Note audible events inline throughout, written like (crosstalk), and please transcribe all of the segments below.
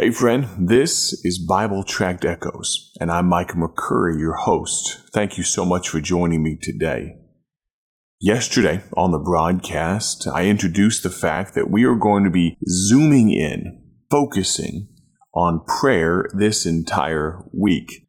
Hey, friend, this is Bible Tract Echoes, and I'm Mike McCurry, your host. Thank you so much for joining me today. Yesterday on the broadcast, I introduced the fact that we are going to be zooming in, focusing on prayer this entire week.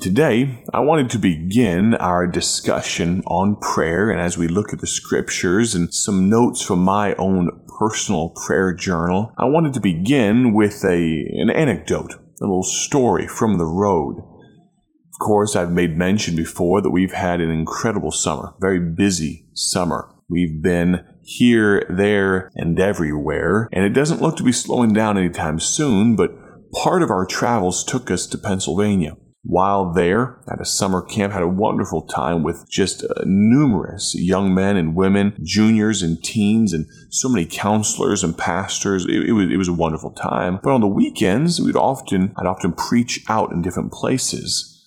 Today, I wanted to begin our discussion on prayer, and as we look at the scriptures and some notes from my own personal prayer journal, I wanted to begin with a, an anecdote, a little story from the road. Of course, I've made mention before that we've had an incredible summer, very busy summer. We've been here, there, and everywhere, and it doesn't look to be slowing down anytime soon, but part of our travels took us to Pennsylvania. While there at a summer camp, had a wonderful time with just uh, numerous young men and women, juniors and teens, and so many counselors and pastors. It, it, was it was a wonderful time. But on the weekends, we'd often I'd often preach out in different places.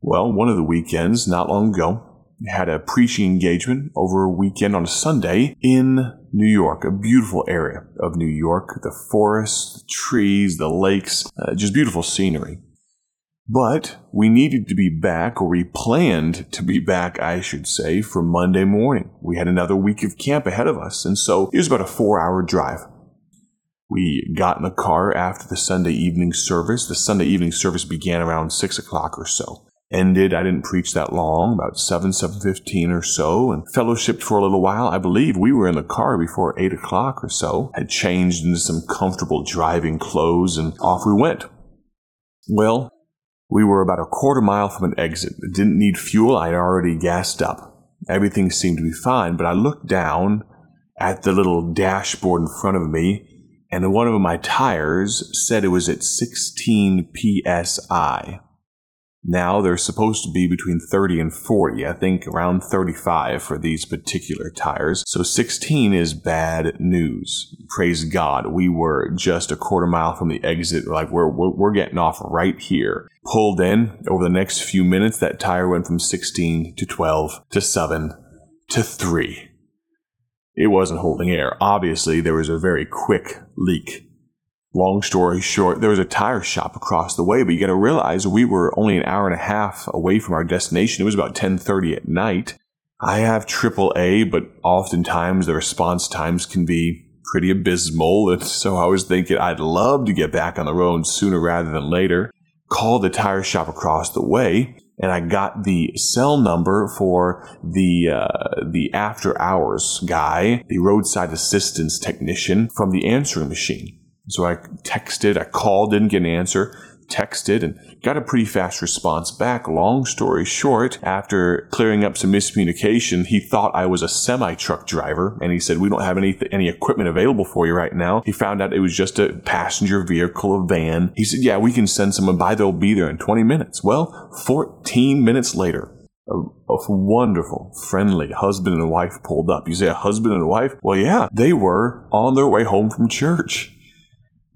Well, one of the weekends, not long ago, had a preaching engagement over a weekend on a Sunday in New York, a beautiful area of New York. The forests, the trees, the lakes, uh, just beautiful scenery. But we needed to be back, or we planned to be back, I should say, for Monday morning. We had another week of camp ahead of us, and so it was about a four hour drive. We got in the car after the Sunday evening service. The Sunday evening service began around six o'clock or so. Ended, I didn't preach that long, about seven, seven fifteen or so, and fellowshipped for a little while. I believe we were in the car before eight o'clock or so, had changed into some comfortable driving clothes, and off we went. Well, we were about a quarter mile from an exit. It didn't need fuel. I'd already gassed up. Everything seemed to be fine, but I looked down at the little dashboard in front of me, and one of my tires said it was at 16 psi. Now they're supposed to be between 30 and 40. I think around 35 for these particular tires. So 16 is bad news. Praise God. We were just a quarter mile from the exit. Like we're, we're, getting off right here. Pulled in over the next few minutes, that tire went from 16 to 12 to 7 to 3. It wasn't holding air. Obviously, there was a very quick leak long story short, there was a tire shop across the way, but you got to realize we were only an hour and a half away from our destination. It was about 10:30 at night. I have AAA, but oftentimes the response times can be pretty abysmal, and so I was thinking I'd love to get back on the road sooner rather than later. Called the tire shop across the way, and I got the cell number for the uh, the after hours guy, the roadside assistance technician from the answering machine. So I texted, I called, didn't get an answer, texted, and got a pretty fast response back. Long story short, after clearing up some miscommunication, he thought I was a semi truck driver, and he said, We don't have any, any equipment available for you right now. He found out it was just a passenger vehicle, a van. He said, Yeah, we can send someone by, they'll be there in 20 minutes. Well, 14 minutes later, a, a, wonderful, friendly husband and wife pulled up. You say a husband and a wife? Well, yeah, they were on their way home from church.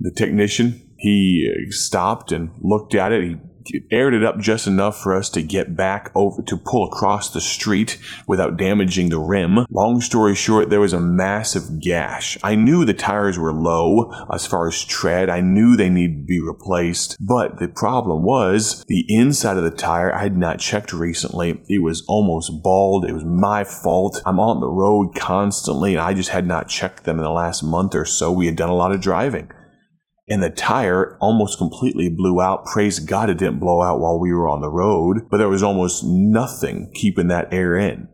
The technician, he uh, stopped and looked at it. He aired it up just enough for us to get back over to pull across the street without damaging the rim. Long story short, there was a massive gash. I knew the tires were low as far as tread. I knew they needed to be replaced, but the problem was the inside of the tire I had not checked recently. It was almost bald. It was my fault. I'm on the road constantly and I just had not checked them in the last month or so. We had done a lot of driving and the tire almost completely blew out. Praise God it didn't blow out while we were on the road, but there was almost nothing keeping that air in.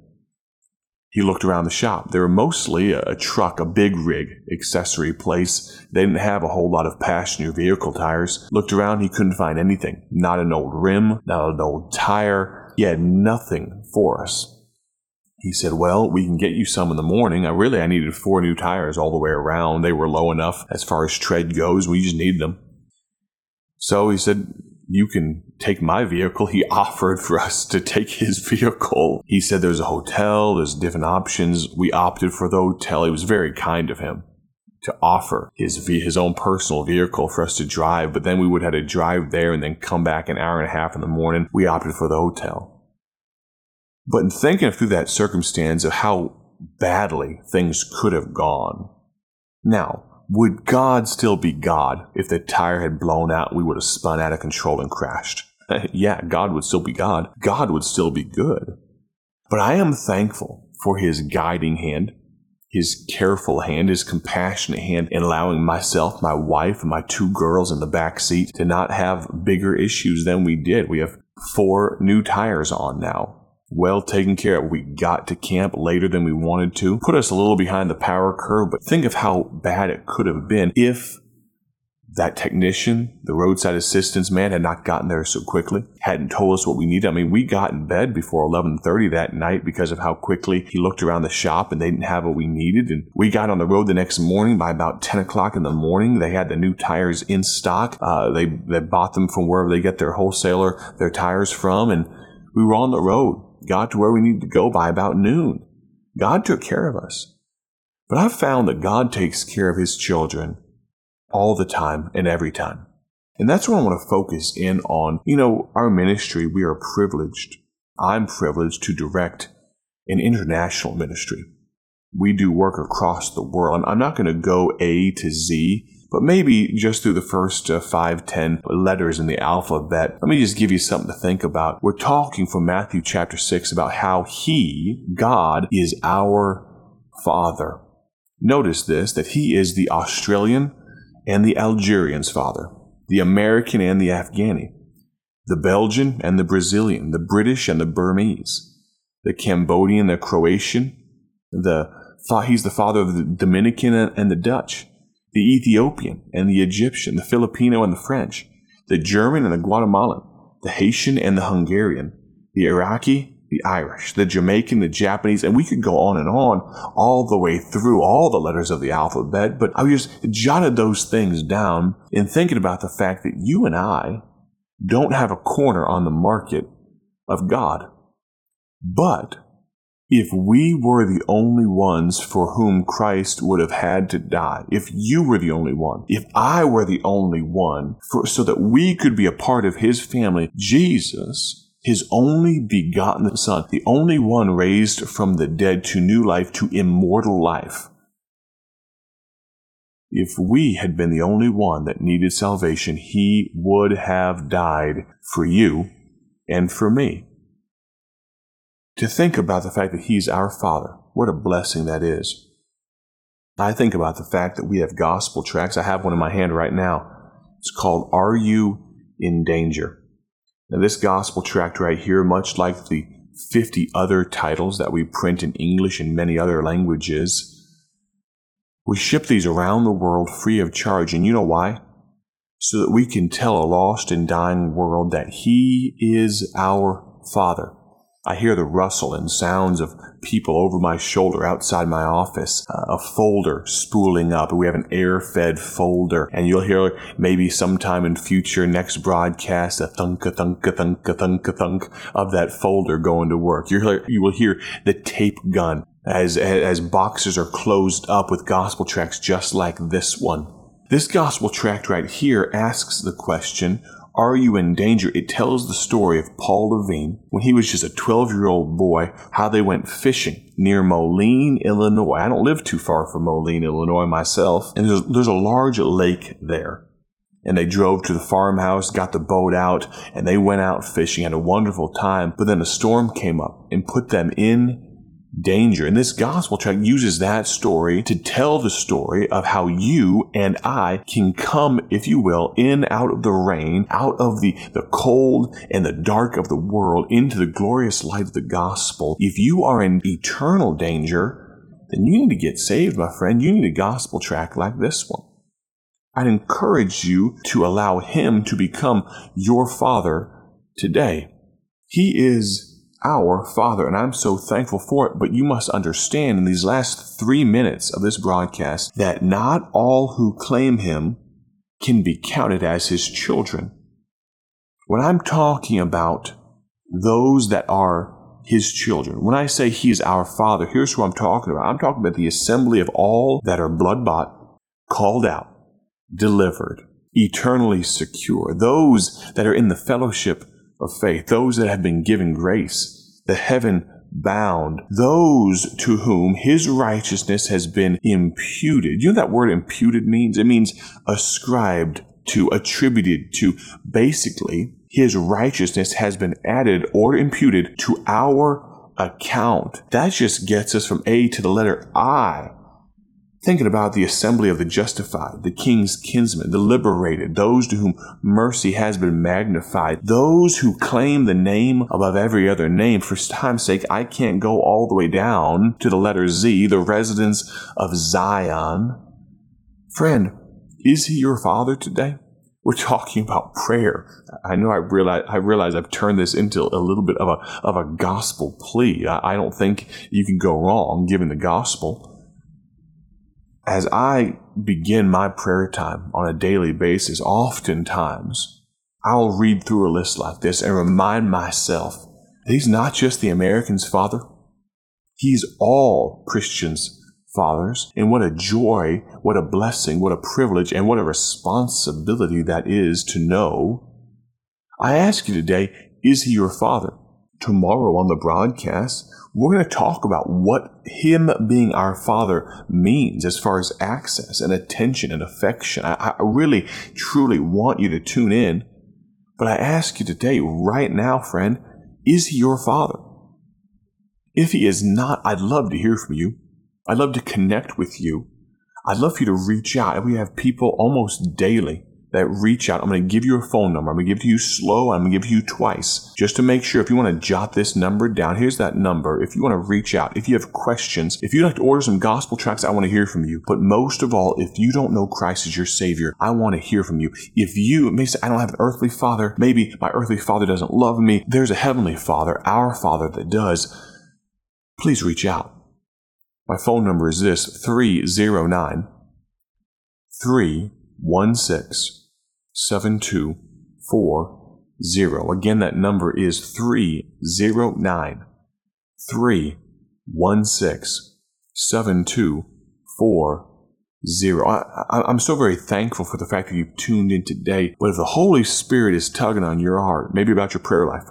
He looked around the shop. They were mostly a, a, truck, a big rig accessory place. They didn't have a whole lot of passenger vehicle tires. Looked around, he couldn't find anything. Not an old rim, not an old tire. He had nothing for us. He said, Well, we can get you some in the morning. I really I needed four new tires all the way around. They were low enough as far as tread goes. We just needed them. So he said, You can take my vehicle. He (laughs) offered for us to take his vehicle. He said there's a hotel, there's different options. We opted for the hotel. He was very kind of him to offer his his own personal vehicle for us to drive, but then we would have to drive there and then come back an hour and a half in the morning. We opted for the hotel. But in thinking through that circumstance of how badly things could have gone. Now, would God still be God if the tire had blown out we would have spun out of control and crashed? (laughs) yeah, God would still be God. God would still be good. But I am thankful for his guiding hand, his careful hand, his compassionate hand in allowing myself, my wife, and my two girls in the back seat to not have bigger issues than we did. We have four new tires on now well taken care of. We got to camp later than we wanted to, put us a little behind the power curve, but think of how bad it could have been if that technician, the roadside assistance man, had not gotten there so quickly, hadn't told us what we needed. I mean, we got in bed before 11:30 that night because of how quickly he looked around the shop and they didn't have what we needed. And we got on the road the next morning by about 10 o'clock in the morning. They had the new tires in stock. Uh, they they bought them from wherever they get their wholesaler their tires from, and we were on the road got to where we needed to go by about noon. God took care of us. But I've found that God takes care of his children all the time and every time. And that's what I want to focus in on. You know, our ministry, we are privileged. I'm privileged to direct an international ministry. We do work across the world. I'm not going to go A to Z but maybe just through the first uh, five, ten letters in the alphabet. Let me just give you something to think about. We're talking from Matthew chapter 6 about how He, God, is our Father. Notice this, that He is the Australian and the Algerian's Father, the American and the Afghani, the Belgian and the Brazilian, the British and the Burmese, the Cambodian, the Croatian, the He's the father of the Dominican and the Dutch the Ethiopian and the Egyptian, the Filipino and the French, the German and the Guatemalan, the Haitian and the Hungarian, the Iraqi, the Irish, the Jamaican, the Japanese, and we could go on and on all the way through all the letters of the alphabet, but I just jotted those things down in thinking about the fact that you and I don't have a corner on the market of God. But if we were the only ones for whom Christ would have had to die, if you were the only one, if I were the only one, for, so that we could be a part of his family, Jesus, his only begotten Son, the only one raised from the dead to new life, to immortal life, if we had been the only one that needed salvation, he would have died for you and for me to think about the fact that He's our Father. What a blessing that is. I think about the fact that we have gospel tracts. I have one in my hand right now. It's called Are You in Danger? Now, this gospel tract right here, much like the 50 other titles that we print in English and many other languages, we ship these around the world free of charge. And you know why? So that we can tell a lost and dying world that He is our Father. I hear the rustle and sounds of people over my shoulder outside my office, uh, a folder spooling up. We have an air fed folder, and you'll hear maybe sometime in future next broadcast a thunk a thunk a thunk a thunk a thunk of that folder going to work. you you will hear the tape gun as, as boxes are closed up with gospel tracts just like this one. This gospel tract right here asks the question, are You in Danger? It tells the story of Paul Levine when he was just a 12 year old boy, how they went fishing near Moline, Illinois. I don't live too far from Moline, Illinois myself, and there's, there's a large lake there. And they drove to the farmhouse, got the boat out, and they went out fishing, had a wonderful time. But then a storm came up and put them in danger. And this gospel tract uses that story to tell the story of how you and I can come, if you will, in out of the rain, out of the, the cold and the dark of the world into the glorious light of the gospel. If you are in eternal danger, then you need to get saved, my friend. You need a gospel tract like this one. I'd encourage you to allow him to become your father today. He is our Father, and I'm so thankful for it. But you must understand in these last three minutes of this broadcast that not all who claim Him can be counted as His children. When I'm talking about those that are His children, when I say He's our Father, here's who I'm talking about. I'm talking about the assembly of all that are blood bought, called out, delivered, eternally secure, those that are in the fellowship of faith, those that have been given grace, the heaven bound. Those to whom his righteousness has been imputed. You know that word imputed means? It means ascribed to, attributed to. Basically, his righteousness has been added or imputed to our account. That just gets us from A to the letter I Thinking about the assembly of the justified, the king's kinsmen, the liberated, those to whom mercy has been magnified, those who claim the name above every other name. For time's sake, I can't go all the way down to the letter Z, the residents of Zion. Friend, is he your father today? We're talking about prayer. I know I realize I realize I've turned this into a little bit of a of a gospel plea. I, I don't think you can go wrong given the gospel as I begin my prayer time on a daily basis, oftentimes I'll read through a list like this and remind myself that He's not just the American's Father, He's all Christians' fathers. And what a joy, what a blessing, what a privilege, and what a responsibility that is to know. I ask you today, is He your Father? Tomorrow on the broadcast, we're going to talk about what Him being our Father means as far as access and attention and affection. I, I really, truly want you to tune in. But I ask you today, right now, friend, is He your Father? If He is not, I'd love to hear from you. I'd love to connect with you. I'd love for you to reach out. We have people almost daily that reach out. I'm going to give you a phone number. I'm going to give it to you slow. I'm going to give to you twice just to make sure if you want to jot this number down, here's that number. If you want to reach out, if you have questions, if you'd like to order some gospel tracts, I want to hear from you. But most of all, if you don't know Christ as your Savior, I want to hear from you. If you may say, I don't have an earthly father, maybe my earthly father doesn't love me, there's a heavenly father, our father that does. Please reach out. My phone number is this 309 316 7240. Again, that number is 309 316 7240. I'm so very thankful for the fact that you've tuned in today. But if the Holy Spirit is tugging on your heart, maybe about your prayer life,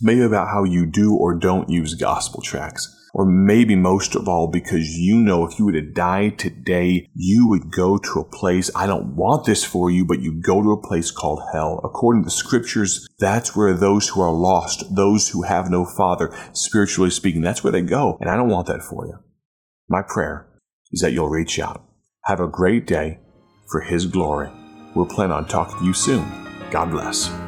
maybe about how you do or don't use gospel tracts, or maybe most of all, because you know if you were to die today, you would go to a place, I don't want this for you, but you go to a place called hell. According to the scriptures, that's where those who are lost, those who have no father, spiritually speaking, that's where they go. And I don't want that for you. My prayer is that you'll reach out. Have a great day for His glory. We'll plan on talking to you soon. God bless.